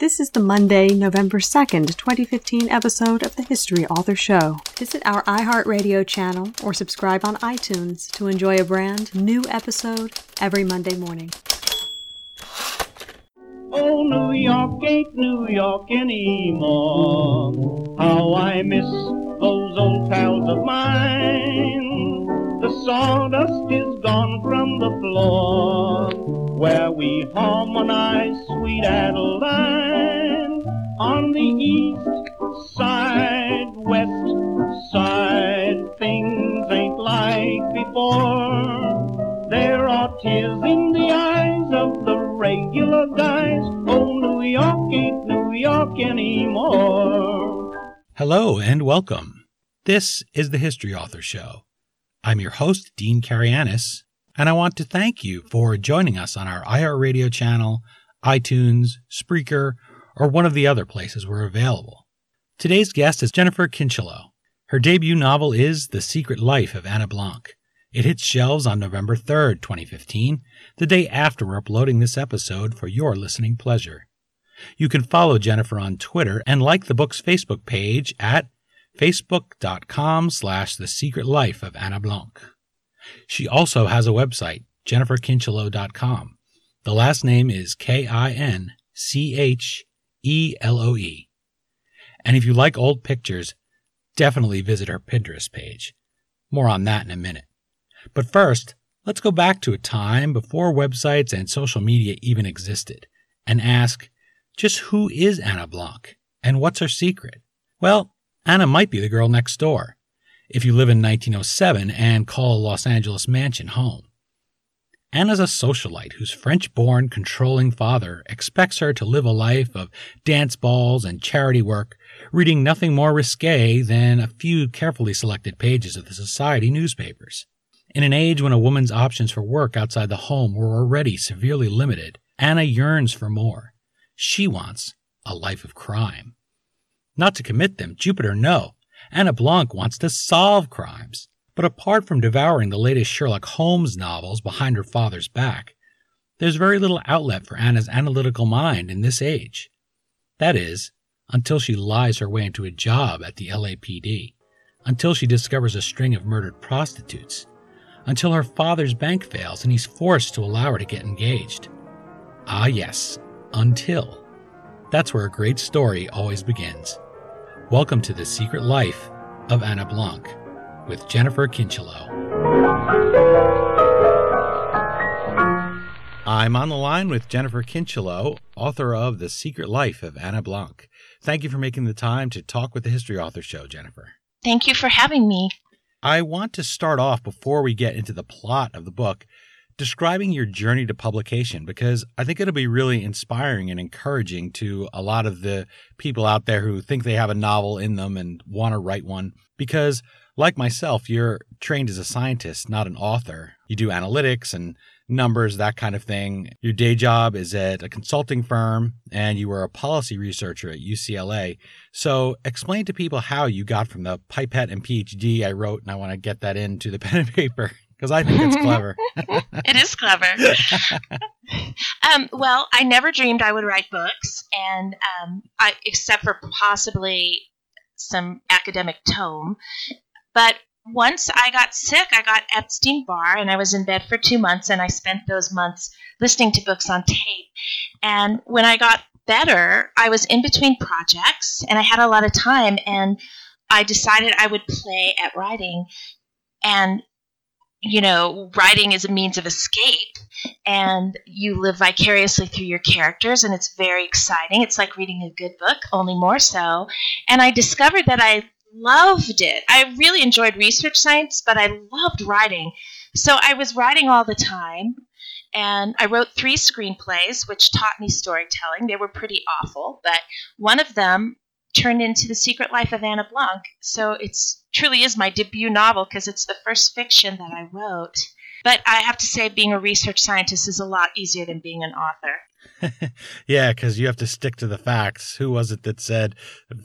This is the Monday, November 2nd, 2015 episode of the History Author Show. Visit our iHeartRadio channel or subscribe on iTunes to enjoy a brand new episode every Monday morning. Oh, New York ain't New York anymore. How I miss those old pals of mine. The sawdust is gone from the floor where we harmonize sweet Adeline on the east side, west side. Things ain't like before. There are tears in the eyes of the regular guys. Oh, New York ain't New York anymore. Hello and welcome. This is the History Author Show. I'm your host, Dean Karayanis, and I want to thank you for joining us on our iHeartRadio channel, iTunes, Spreaker, or one of the other places we're available. Today's guest is Jennifer Kincheloe. Her debut novel is The Secret Life of Anna Blanc. It hits shelves on November 3rd, 2015, the day after we're uploading this episode for your listening pleasure. You can follow Jennifer on Twitter and like the book's Facebook page at facebook.com slash the secret life of Anna Blanc. She also has a website, jenniferkincheloe.com. The last name is K I N C H E L O E. And if you like old pictures, definitely visit her Pinterest page. More on that in a minute. But first, let's go back to a time before websites and social media even existed and ask just who is Anna Blanc and what's her secret? Well, Anna might be the girl next door if you live in 1907 and call a Los Angeles mansion home. Anna's a socialite whose French born, controlling father expects her to live a life of dance balls and charity work, reading nothing more risque than a few carefully selected pages of the society newspapers. In an age when a woman's options for work outside the home were already severely limited, Anna yearns for more. She wants a life of crime. Not to commit them, Jupiter, no. Anna Blanc wants to solve crimes. But apart from devouring the latest Sherlock Holmes novels behind her father's back, there's very little outlet for Anna's analytical mind in this age. That is, until she lies her way into a job at the LAPD, until she discovers a string of murdered prostitutes, until her father's bank fails and he's forced to allow her to get engaged. Ah, yes, until. That's where a great story always begins. Welcome to the Secret Life of Anna Blanc with Jennifer Kincheloe. I'm on the line with Jennifer Kincheloe, author of The Secret Life of Anna Blanc. Thank you for making the time to talk with the History Author Show, Jennifer. Thank you for having me. I want to start off before we get into the plot of the book describing your journey to publication because I think it'll be really inspiring and encouraging to a lot of the people out there who think they have a novel in them and want to write one. Because, like myself, you're trained as a scientist, not an author. You do analytics and numbers, that kind of thing. Your day job is at a consulting firm and you were a policy researcher at UCLA. So explain to people how you got from the pipette and PhD I wrote, and I want to get that into the pen and paper because I think it's clever. it is clever. um, well, I never dreamed I would write books, and um, I, except for possibly some academic tome. But once I got sick, I got Epstein Barr, and I was in bed for two months, and I spent those months listening to books on tape. And when I got better, I was in between projects, and I had a lot of time, and I decided I would play at writing. And you know, writing is a means of escape and you live vicariously through your characters and it's very exciting. It's like reading a good book, only more so. And I discovered that I loved it. I really enjoyed research science, but I loved writing. So I was writing all the time and I wrote three screenplays which taught me storytelling. They were pretty awful, but one of them turned into The Secret Life of Anna Blanc. So it's truly is my debut novel because it's the first fiction that I wrote. But I have to say, being a research scientist is a lot easier than being an author. yeah, because you have to stick to the facts. Who was it that said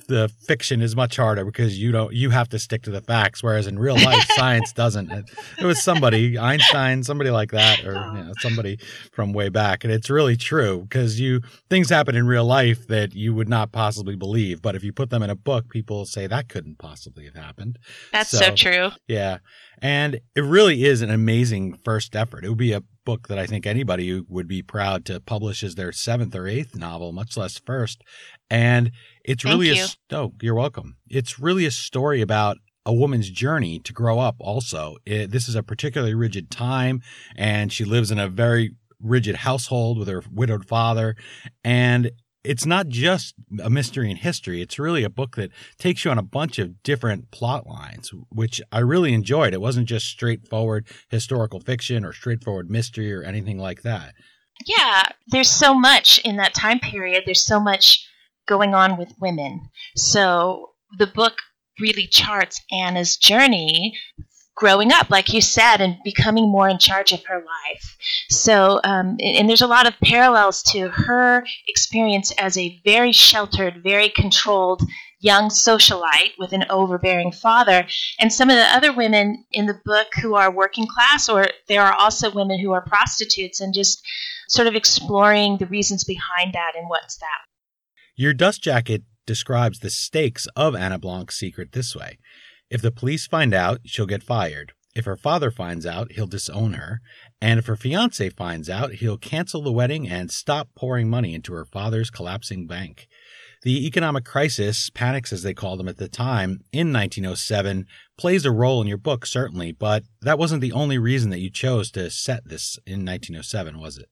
the fiction is much harder because you don't you have to stick to the facts, whereas in real life science doesn't. It, it, was somebody Einstein, somebody like that, or oh. you know, somebody from way back, and it's really true because you things happen in real life that you would not possibly believe, but if you put them in a book, people say that couldn't possibly have happened. That's so, so true. Yeah, and it really is an amazing first effort. It would be a book that I think anybody would be proud to publish as their seventh or eighth novel, much less first. And it's Thank really you. a oh, you're welcome. It's really a story about a woman's journey to grow up. Also, it, this is a particularly rigid time, and she lives in a very rigid household with her widowed father, and it's not just a mystery in history. It's really a book that takes you on a bunch of different plot lines, which I really enjoyed. It wasn't just straightforward historical fiction or straightforward mystery or anything like that. Yeah, there's so much in that time period. There's so much going on with women. So the book really charts Anna's journey growing up, like you said, and becoming more in charge of her life. So, um, and there's a lot of parallels to her experience as a very sheltered, very controlled young socialite with an overbearing father, and some of the other women in the book who are working class, or there are also women who are prostitutes, and just sort of exploring the reasons behind that and what's that. Your dust jacket describes the stakes of Anna Blanc's secret this way. If the police find out, she'll get fired. If her father finds out, he'll disown her. And if her fiance finds out, he'll cancel the wedding and stop pouring money into her father's collapsing bank. The economic crisis, panics as they called them at the time, in 1907, plays a role in your book, certainly, but that wasn't the only reason that you chose to set this in 1907, was it?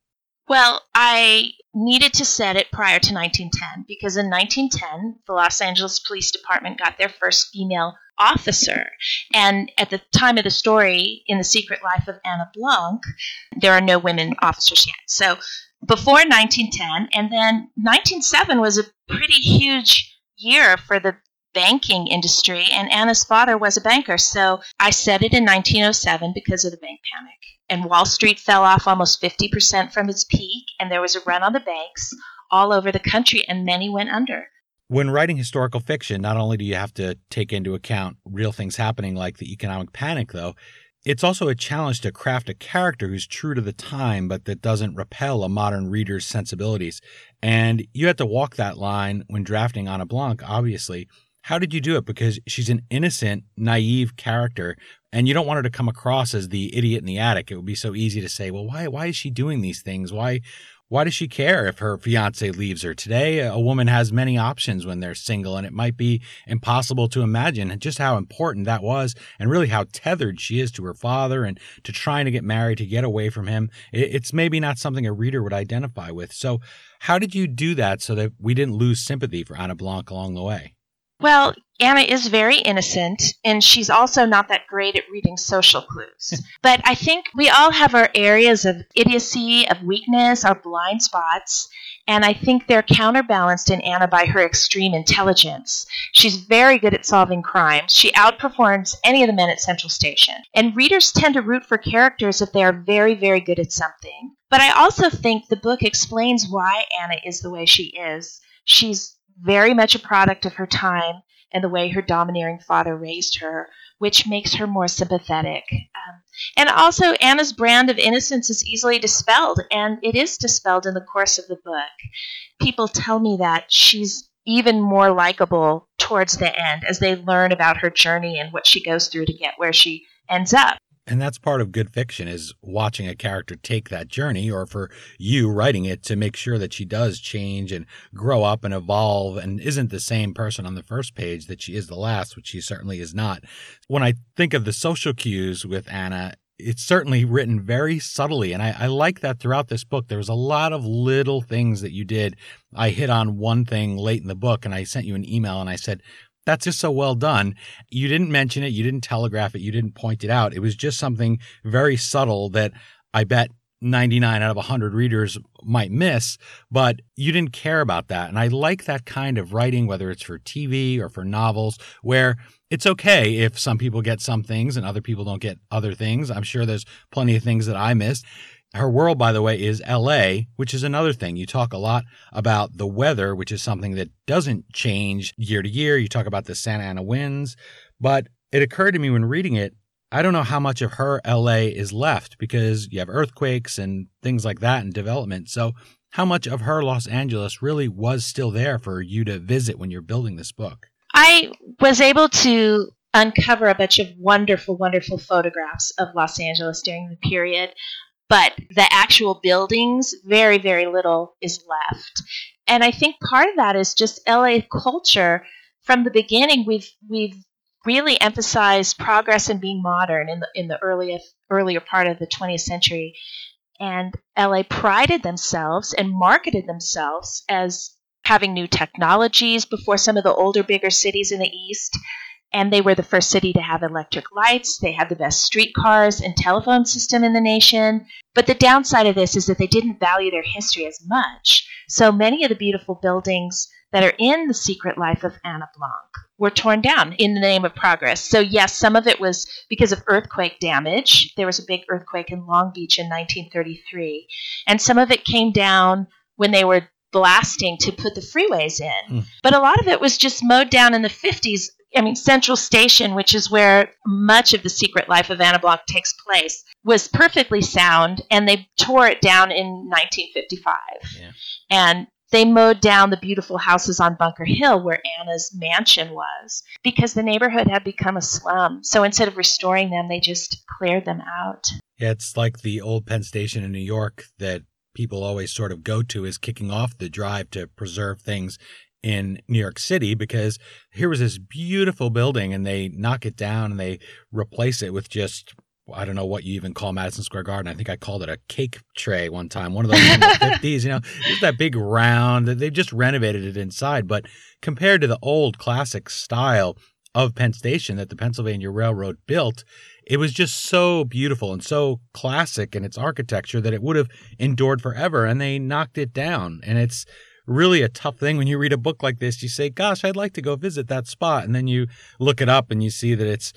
Well, I needed to set it prior to 1910 because in 1910, the Los Angeles Police Department got their first female officer. And at the time of the story, in The Secret Life of Anna Blanc, there are no women officers yet. So before 1910, and then 1907 was a pretty huge year for the banking industry, and Anna's father was a banker. So I set it in 1907 because of the bank panic and Wall Street fell off almost 50% from its peak, and there was a run on the banks all over the country, and many went under. When writing historical fiction, not only do you have to take into account real things happening like the economic panic, though, it's also a challenge to craft a character who's true to the time, but that doesn't repel a modern reader's sensibilities. And you have to walk that line when drafting Anna Blanc, obviously. How did you do it? Because she's an innocent, naive character and you don't want her to come across as the idiot in the attic. It would be so easy to say, well, why why is she doing these things? Why why does she care if her fiance leaves her? Today, a woman has many options when they're single, and it might be impossible to imagine just how important that was and really how tethered she is to her father and to trying to get married, to get away from him. It's maybe not something a reader would identify with. So, how did you do that so that we didn't lose sympathy for Anna Blanc along the way? Well, Anna is very innocent, and she's also not that great at reading social clues. but I think we all have our areas of idiocy, of weakness, our blind spots, and I think they're counterbalanced in Anna by her extreme intelligence. She's very good at solving crimes. She outperforms any of the men at Central Station. And readers tend to root for characters if they are very, very good at something. But I also think the book explains why Anna is the way she is. She's very much a product of her time and the way her domineering father raised her, which makes her more sympathetic. Um, and also, Anna's brand of innocence is easily dispelled, and it is dispelled in the course of the book. People tell me that she's even more likable towards the end as they learn about her journey and what she goes through to get where she ends up. And that's part of good fiction is watching a character take that journey or for you writing it to make sure that she does change and grow up and evolve and isn't the same person on the first page that she is the last, which she certainly is not. When I think of the social cues with Anna, it's certainly written very subtly. And I, I, like that throughout this book. There was a lot of little things that you did. I hit on one thing late in the book and I sent you an email and I said, that's just so well done. You didn't mention it, you didn't telegraph it, you didn't point it out. It was just something very subtle that I bet 99 out of 100 readers might miss, but you didn't care about that. And I like that kind of writing, whether it's for TV or for novels, where it's okay if some people get some things and other people don't get other things. I'm sure there's plenty of things that I missed Her world, by the way, is LA, which is another thing. You talk a lot about the weather, which is something that doesn't change year to year. You talk about the Santa Ana winds, but it occurred to me when reading it, I don't know how much of her LA is left because you have earthquakes and things like that and development. So, how much of her Los Angeles really was still there for you to visit when you're building this book? I was able to uncover a bunch of wonderful, wonderful photographs of Los Angeles during the period, but the actual buildings, very, very little is left. And I think part of that is just LA culture. From the beginning, we've we've really emphasized progress and being modern in the in the earliest earlier part of the 20th century. And LA prided themselves and marketed themselves as having new technologies before some of the older, bigger cities in the East. And they were the first city to have electric lights. They had the best streetcars and telephone system in the nation. But the downside of this is that they didn't value their history as much. So many of the beautiful buildings that are in the secret life of Anna Blanc were torn down in the name of progress. So, yes, some of it was because of earthquake damage. There was a big earthquake in Long Beach in 1933. And some of it came down when they were blasting to put the freeways in. Mm. But a lot of it was just mowed down in the 50s. I mean, Central Station, which is where much of the secret life of Anna Blanc takes place, was perfectly sound, and they tore it down in 1955. Yeah. And they mowed down the beautiful houses on Bunker Hill where Anna's mansion was because the neighborhood had become a slum. So instead of restoring them, they just cleared them out. Yeah, it's like the old Penn Station in New York that people always sort of go to is kicking off the drive to preserve things in New York City because here was this beautiful building and they knock it down and they replace it with just I don't know what you even call Madison Square Garden. I think I called it a cake tray one time. One of those in the 50s, you know, it's that big round. They've just renovated it inside. But compared to the old classic style of Penn Station that the Pennsylvania Railroad built, it was just so beautiful and so classic in its architecture that it would have endured forever. And they knocked it down. And it's really a tough thing when you read a book like this. You say, Gosh, I'd like to go visit that spot. And then you look it up and you see that it's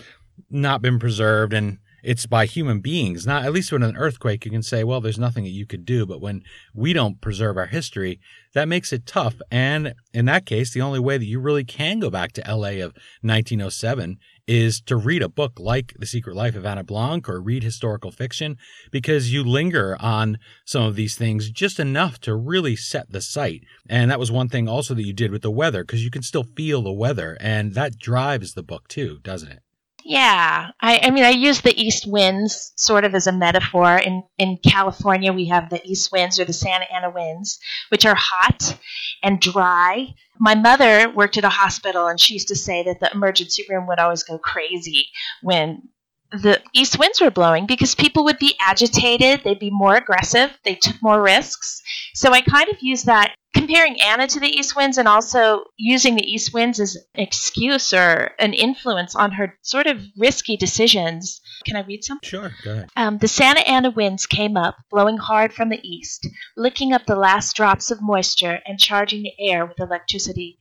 not been preserved and it's by human beings. Not at least when an earthquake, you can say, well, there's nothing that you could do. But when we don't preserve our history, that makes it tough. And in that case, the only way that you really can go back to LA of 1907 is to read a book like The Secret Life of Anna Blanc or read historical fiction because you linger on some of these things just enough to really set the site. And that was one thing also that you did with the weather because you can still feel the weather and that drives the book too, doesn't it? Yeah, I, I mean, I use the east winds sort of as a metaphor. In in California, we have the east winds or the Santa Ana winds, which are hot and dry. My mother worked at a hospital, and she used to say that the emergency room would always go crazy when the east winds were blowing because people would be agitated, they'd be more aggressive, they took more risks. So I kind of use that comparing Anna to the east winds and also using the east winds as an excuse or an influence on her sort of risky decisions. Can I read some? Sure, go ahead. Um, the Santa Ana winds came up, blowing hard from the east, licking up the last drops of moisture and charging the air with electricity.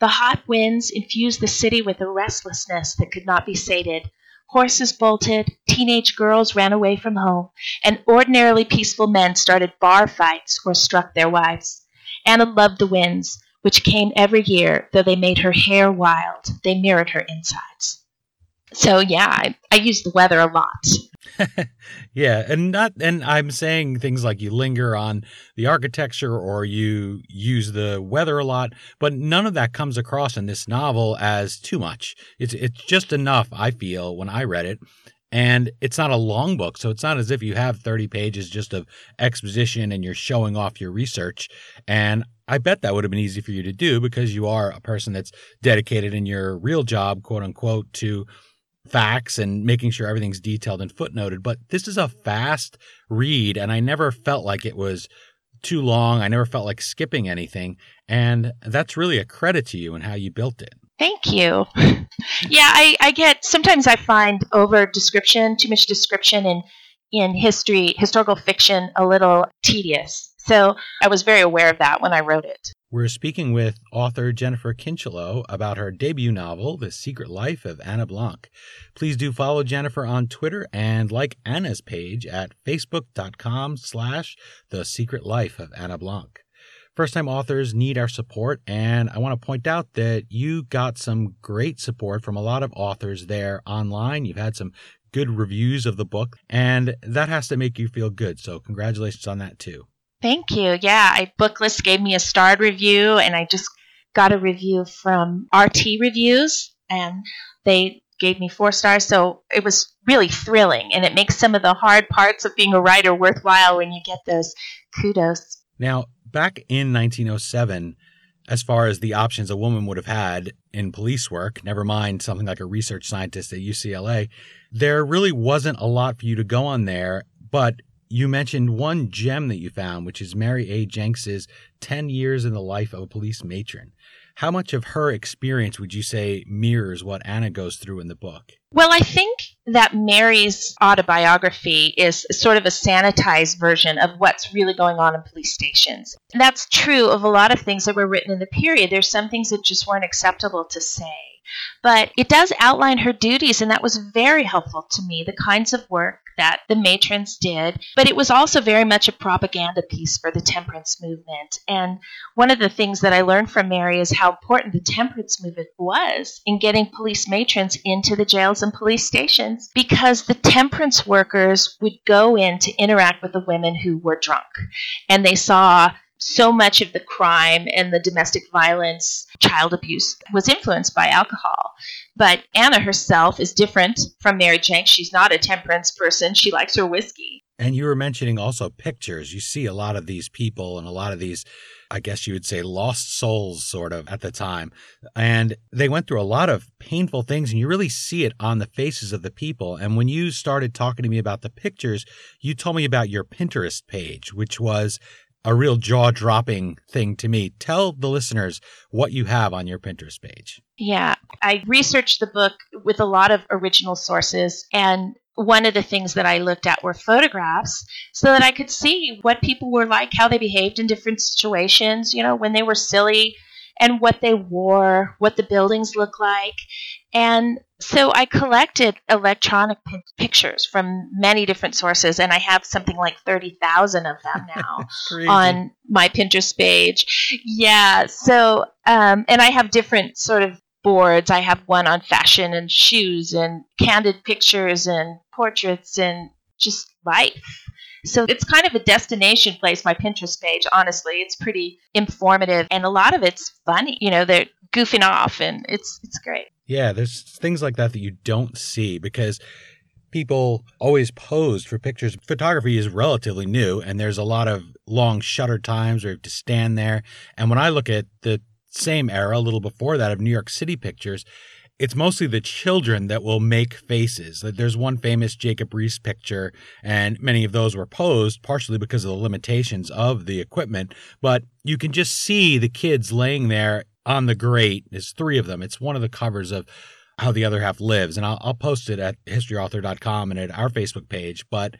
The hot winds infused the city with a restlessness that could not be sated. Horses bolted, teenage girls ran away from home, and ordinarily peaceful men started bar fights or struck their wives. Anna loved the winds, which came every year, though they made her hair wild. They mirrored her insides. So yeah, I, I use the weather a lot. yeah, and not and I'm saying things like you linger on the architecture or you use the weather a lot, but none of that comes across in this novel as too much. It's it's just enough I feel when I read it. And it's not a long book, so it's not as if you have 30 pages just of exposition and you're showing off your research. And I bet that would have been easy for you to do because you are a person that's dedicated in your real job, quote unquote, to facts and making sure everything's detailed and footnoted. But this is a fast read, and I never felt like it was too long. I never felt like skipping anything. And that's really a credit to you and how you built it. Thank you. yeah, I, I get sometimes I find over description, too much description in in history, historical fiction, a little tedious. So I was very aware of that when I wrote it. We're speaking with author Jennifer Kincheloe about her debut novel, The Secret Life of Anna Blanc. Please do follow Jennifer on Twitter and like Anna's page at facebook.com slash The Secret Life of Anna Blanc. First time authors need our support, and I want to point out that you got some great support from a lot of authors there online. You've had some good reviews of the book, and that has to make you feel good. So, congratulations on that, too. Thank you. Yeah, I Booklist gave me a starred review, and I just got a review from RT Reviews, and they gave me four stars. So it was really thrilling, and it makes some of the hard parts of being a writer worthwhile when you get those kudos. Now, back in 1907, as far as the options a woman would have had in police work, never mind something like a research scientist at UCLA, there really wasn't a lot for you to go on there. But you mentioned one gem that you found, which is Mary A. Jenks's 10 Years in the Life of a Police Matron. How much of her experience would you say mirrors what Anna goes through in the book? Well, I think that Mary's autobiography is sort of a sanitized version of what's really going on in police stations. And that's true of a lot of things that were written in the period. There's some things that just weren't acceptable to say. But it does outline her duties, and that was very helpful to me, the kinds of work that the matrons did. But it was also very much a propaganda piece for the temperance movement. And one of the things that I learned from Mary is how important the temperance movement was in getting police matrons into the jails and police stations because the temperance workers would go in to interact with the women who were drunk. And they saw so much of the crime and the domestic violence, child abuse was influenced by alcohol. But Anna herself is different from Mary Jenks. She's not a temperance person. She likes her whiskey. And you were mentioning also pictures. You see a lot of these people and a lot of these, I guess you would say, lost souls, sort of, at the time. And they went through a lot of painful things, and you really see it on the faces of the people. And when you started talking to me about the pictures, you told me about your Pinterest page, which was a real jaw dropping thing to me. Tell the listeners what you have on your Pinterest page. Yeah, I researched the book with a lot of original sources, and one of the things that I looked at were photographs so that I could see what people were like, how they behaved in different situations, you know, when they were silly and what they wore, what the buildings look like. And so I collected electronic p- pictures from many different sources, and I have something like 30,000 of them now on my Pinterest page. Yeah, so, um, and I have different sort of boards. I have one on fashion and shoes and candid pictures and portraits and just life. So it's kind of a destination place, my Pinterest page, honestly. It's pretty informative and a lot of it's funny. You know, they're goofing off and it's it's great. Yeah, there's things like that that you don't see because people always posed for pictures. Photography is relatively new and there's a lot of long shutter times where you have to stand there. And when I look at the same era, a little before that, of New York City pictures, it's mostly the children that will make faces. There's one famous Jacob Riis picture, and many of those were posed partially because of the limitations of the equipment. But you can just see the kids laying there on the grate. There's three of them. It's one of the covers of How the Other Half Lives, and I'll, I'll post it at historyauthor.com and at our Facebook page. But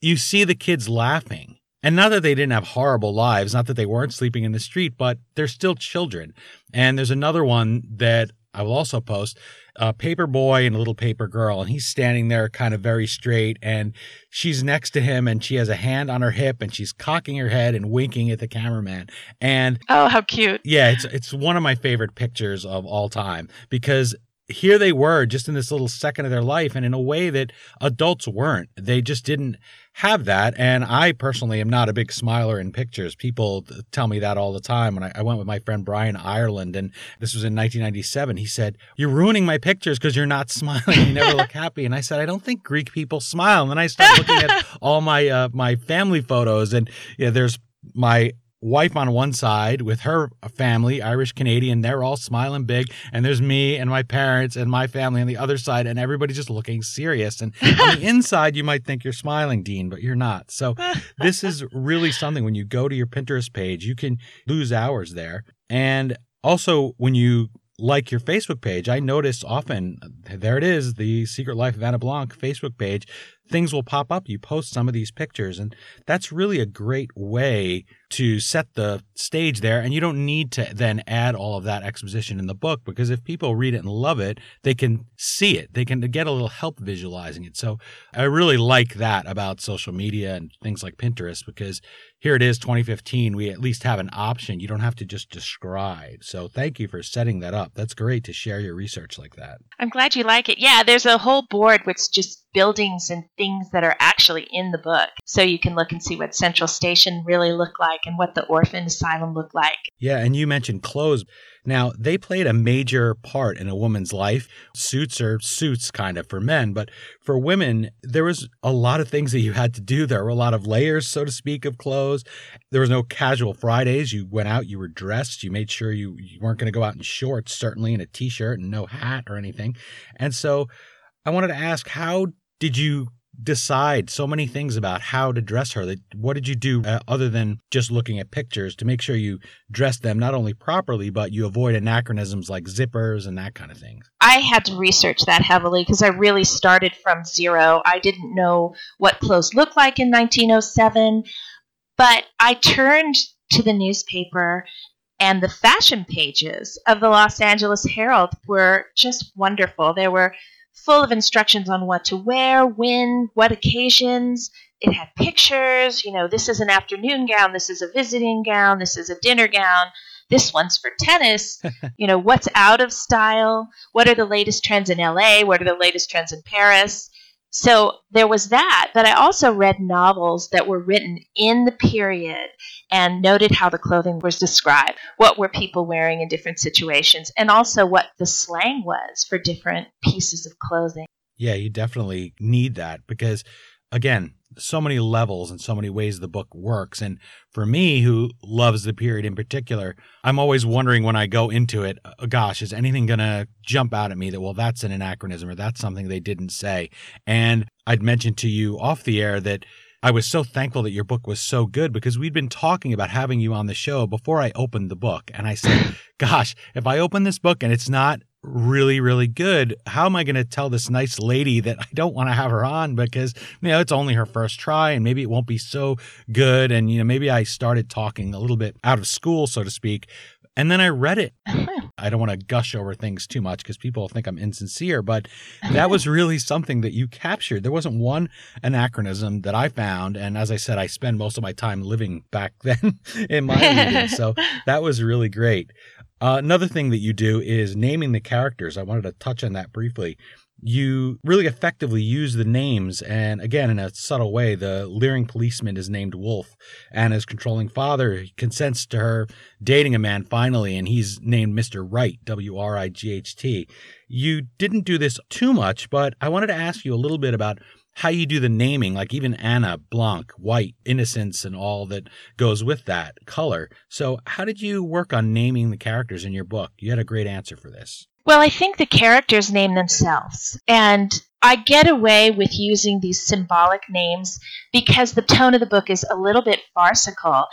you see the kids laughing. And not that they didn't have horrible lives, not that they weren't sleeping in the street, but they're still children. And there's another one that I will also post a paper boy and a little paper girl, and he's standing there kind of very straight, and she's next to him, and she has a hand on her hip, and she's cocking her head and winking at the cameraman. And oh, how cute! Yeah, it's it's one of my favorite pictures of all time because here they were just in this little second of their life and in a way that adults weren't. They just didn't have that. And I personally am not a big smiler in pictures. People tell me that all the time. When I, I went with my friend Brian Ireland, and this was in 1997, he said, You're ruining my pictures because you're not smiling. You never look happy. And I said, I don't think Greek people smile. And then I started looking at all my uh, my family photos, and yeah, there's my wife on one side with her family, Irish Canadian, they're all smiling big. And there's me and my parents and my family on the other side, and everybody's just looking serious. And on the inside, you might think you're smiling, Dean, but you're not. So this is really something when you go to your Pinterest page, you can lose hours there. And also, when you like your Facebook page, I notice often there it is, the Secret Life of Anna Blanc Facebook page. Things will pop up. You post some of these pictures, and that's really a great way to set the stage there. And you don't need to then add all of that exposition in the book because if people read it and love it, they can see it. They can get a little help visualizing it. So I really like that about social media and things like Pinterest because here it is 2015 we at least have an option you don't have to just describe so thank you for setting that up that's great to share your research like that i'm glad you like it yeah there's a whole board which just buildings and things that are actually in the book so you can look and see what central station really looked like and what the orphan asylum looked like yeah and you mentioned clothes now, they played a major part in a woman's life. Suits are suits kind of for men, but for women, there was a lot of things that you had to do. There were a lot of layers, so to speak, of clothes. There was no casual Fridays. You went out, you were dressed, you made sure you, you weren't going to go out in shorts, certainly in a t shirt and no hat or anything. And so I wanted to ask, how did you decide so many things about how to dress her. What did you do uh, other than just looking at pictures to make sure you dress them not only properly, but you avoid anachronisms like zippers and that kind of thing? I had to research that heavily because I really started from zero. I didn't know what clothes looked like in 1907, but I turned to the newspaper and the fashion pages of the Los Angeles Herald were just wonderful. There were full of instructions on what to wear, when, what occasions. It had pictures, you know, this is an afternoon gown, this is a visiting gown, this is a dinner gown, this one's for tennis. you know, what's out of style? What are the latest trends in LA? What are the latest trends in Paris? So there was that, but I also read novels that were written in the period and noted how the clothing was described. What were people wearing in different situations, and also what the slang was for different pieces of clothing. Yeah, you definitely need that because again, so many levels and so many ways the book works. And for me, who loves the period in particular, I'm always wondering when I go into it, oh, gosh, is anything going to jump out at me that, well, that's an anachronism or that's something they didn't say? And I'd mentioned to you off the air that I was so thankful that your book was so good because we'd been talking about having you on the show before I opened the book. And I said, gosh, if I open this book and it's not really, really good. How am I going to tell this nice lady that I don't want to have her on because, you know, it's only her first try and maybe it won't be so good. And, you know, maybe I started talking a little bit out of school, so to speak. And then I read it. I don't want to gush over things too much because people think I'm insincere, but that was really something that you captured. There wasn't one anachronism that I found. And as I said, I spend most of my time living back then in my reading. So that was really great. Uh, another thing that you do is naming the characters. I wanted to touch on that briefly. You really effectively use the names, and again, in a subtle way, the leering policeman is named Wolf. Anna's controlling father consents to her dating a man finally, and he's named Mr. Wright, W R I G H T. You didn't do this too much, but I wanted to ask you a little bit about how you do the naming, like even Anna, Blanc, white, innocence, and all that goes with that color. So, how did you work on naming the characters in your book? You had a great answer for this. Well, I think the characters name themselves. And I get away with using these symbolic names because the tone of the book is a little bit farcical.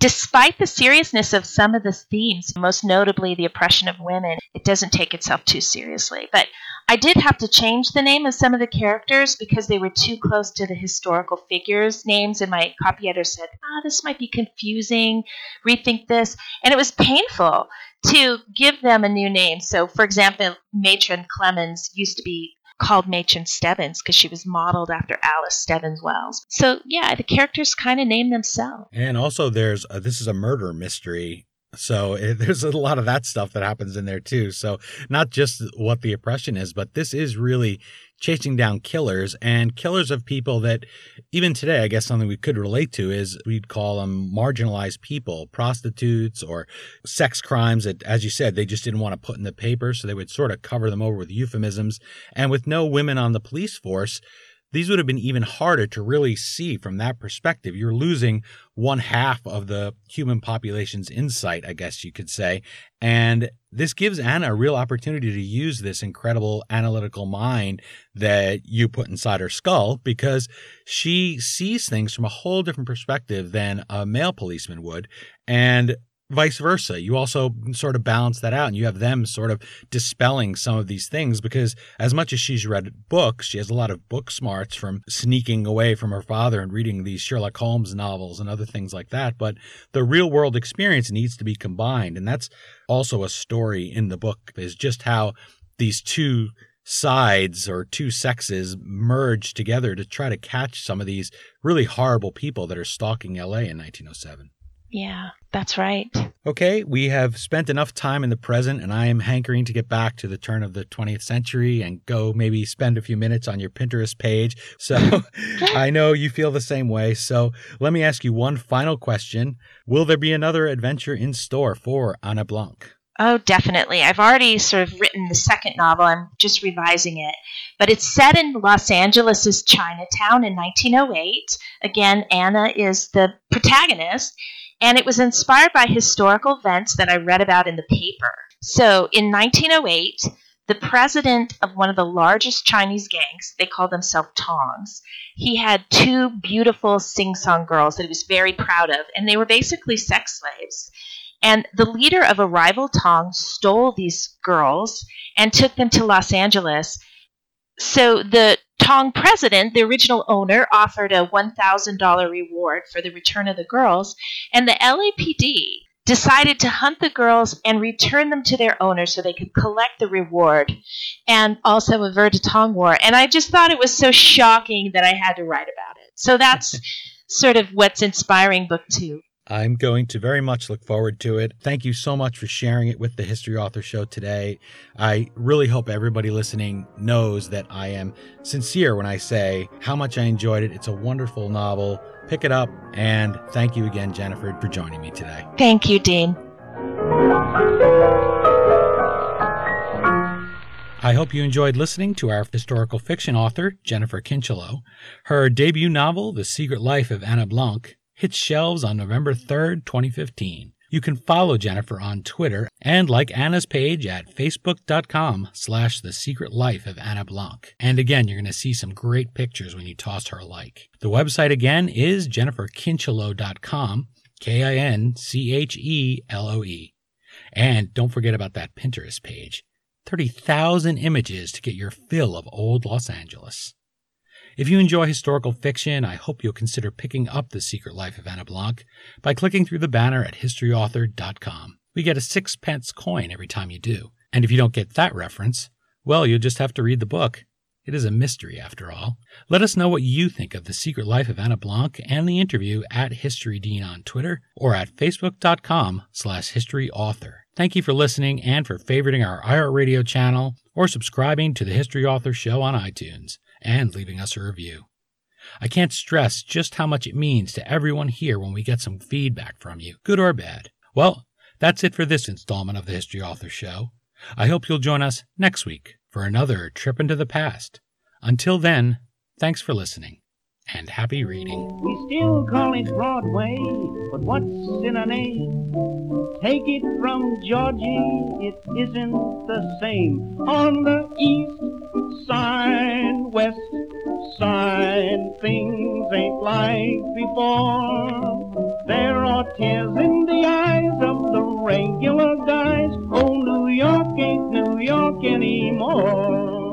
Despite the seriousness of some of the themes, most notably the oppression of women, it doesn't take itself too seriously. But I did have to change the name of some of the characters because they were too close to the historical figures' names, and my copy editor said, ah, this might be confusing, rethink this. And it was painful to give them a new name. So, for example, Matron Clemens used to be called Matron Stebbins because she was modeled after Alice Stebbins Wells. So yeah, the characters kind of name themselves. And also, there's a, this is a murder mystery. So it, eh, there's a lot of that stuff that happens in there too. So not just what the oppression is, but this is really chasing down killers and killers of people that even today, I guess something we could relate to is we'd call them marginalized people, prostitutes or sex crimes that, as you said, they just didn't want to put in the paper. So they would sort of cover them over with euphemisms. And with no women on the police force, these would have been even harder to really see from that perspective. You're losing one half of the human population's insight, I guess you could say. And this gives Anna a real opportunity to use this incredible analytical mind that you put inside her skull because she sees things from a whole different perspective than a male policeman would. And vice versa. You also sort of balance that out and you have them sort of dispelling some of these things because as much as she's read books, she has a lot of book smarts from sneaking away from her father and reading these Sherlock Holmes novels and other things like that. But the real world experience needs to be combined. And that's also a story in the book is just how these two sides or two sexes merge together to try to catch some of these really horrible people that are stalking LA in 1907. Yeah, that's right. Okay, we have spent enough time in the present, and I am hankering to get back to the turn of the 20th century and go maybe spend a few minutes on your Pinterest page. So I know you feel the same way. So let me ask you one final question Will there be another adventure in store for Anna Blanc? Oh, definitely. I've already sort of written the second novel. I'm just revising it. But it's set in Los Angeles' Chinatown in 1908. Again, Anna is the protagonist. And it was inspired by historical events that I read about in the paper. So in 1908, the president of one of the largest Chinese gangs, they call themselves Tongs, he had two beautiful sing song girls that he was very proud of, and they were basically sex slaves. And the leader of a rival Tong stole these girls and took them to Los Angeles. So the Tong president, the original owner, offered a $1,000 reward for the return of the girls, and the LAPD decided to hunt the girls and return them to their owners so they could collect the reward and also avert a Tong war. And I just thought it was so shocking that I had to write about it. So that's sort of what's inspiring book two. I'm going to very much look forward to it. Thank you so much for sharing it with the History Author Show today. I really hope everybody listening knows that I am sincere when I say how much I enjoyed it. It's a wonderful novel. Pick it up. And thank you again, Jennifer, for joining me today. Thank you, Dean. I hope you enjoyed listening to our historical fiction author, Jennifer Kincheloe. Her debut novel, The Secret Life of Anna Blanc, hits shelves on November 3rd, 2015. You can follow Jennifer on Twitter and like Anna's page at facebook.com slash the secret life of Anna Blanc. And again, you're going to see some great pictures when you toss her a like. The website again is jenniferkincheloe.com, K-I-N-C-H-E-L-O-E. And don't forget about that Pinterest page. 30,000 images to get your fill of old Los Angeles. If you enjoy historical fiction, I hope you'll consider picking up The Secret Life of Anna Blanc by clicking through the banner at historyauthor.com. We get a sixpence coin every time you do. And if you don't get that reference, well, you'll just have to read the book. It is a mystery, after all. Let us know what you think of The Secret Life of Anna Blanc and the interview at HistoryDean on Twitter or at facebook.com slash historyauthor. Thank you for listening and for favoriting our iHeartRadio channel or subscribing to the History Author Show on iTunes and leaving us a review. I can't stress just how much it means to everyone here when we get some feedback from you, good or bad. Well, that's it for this installment of the History Author Show. I hope you'll join us next week for another trip into the past. Until then, thanks for listening and happy reading. We still call it Broadway, but what's in a name? Take it from Georgie, it isn't the same. On the east side, west side, things ain't like before. There are tears in the eyes of the regular guys. Oh, New York ain't New York anymore.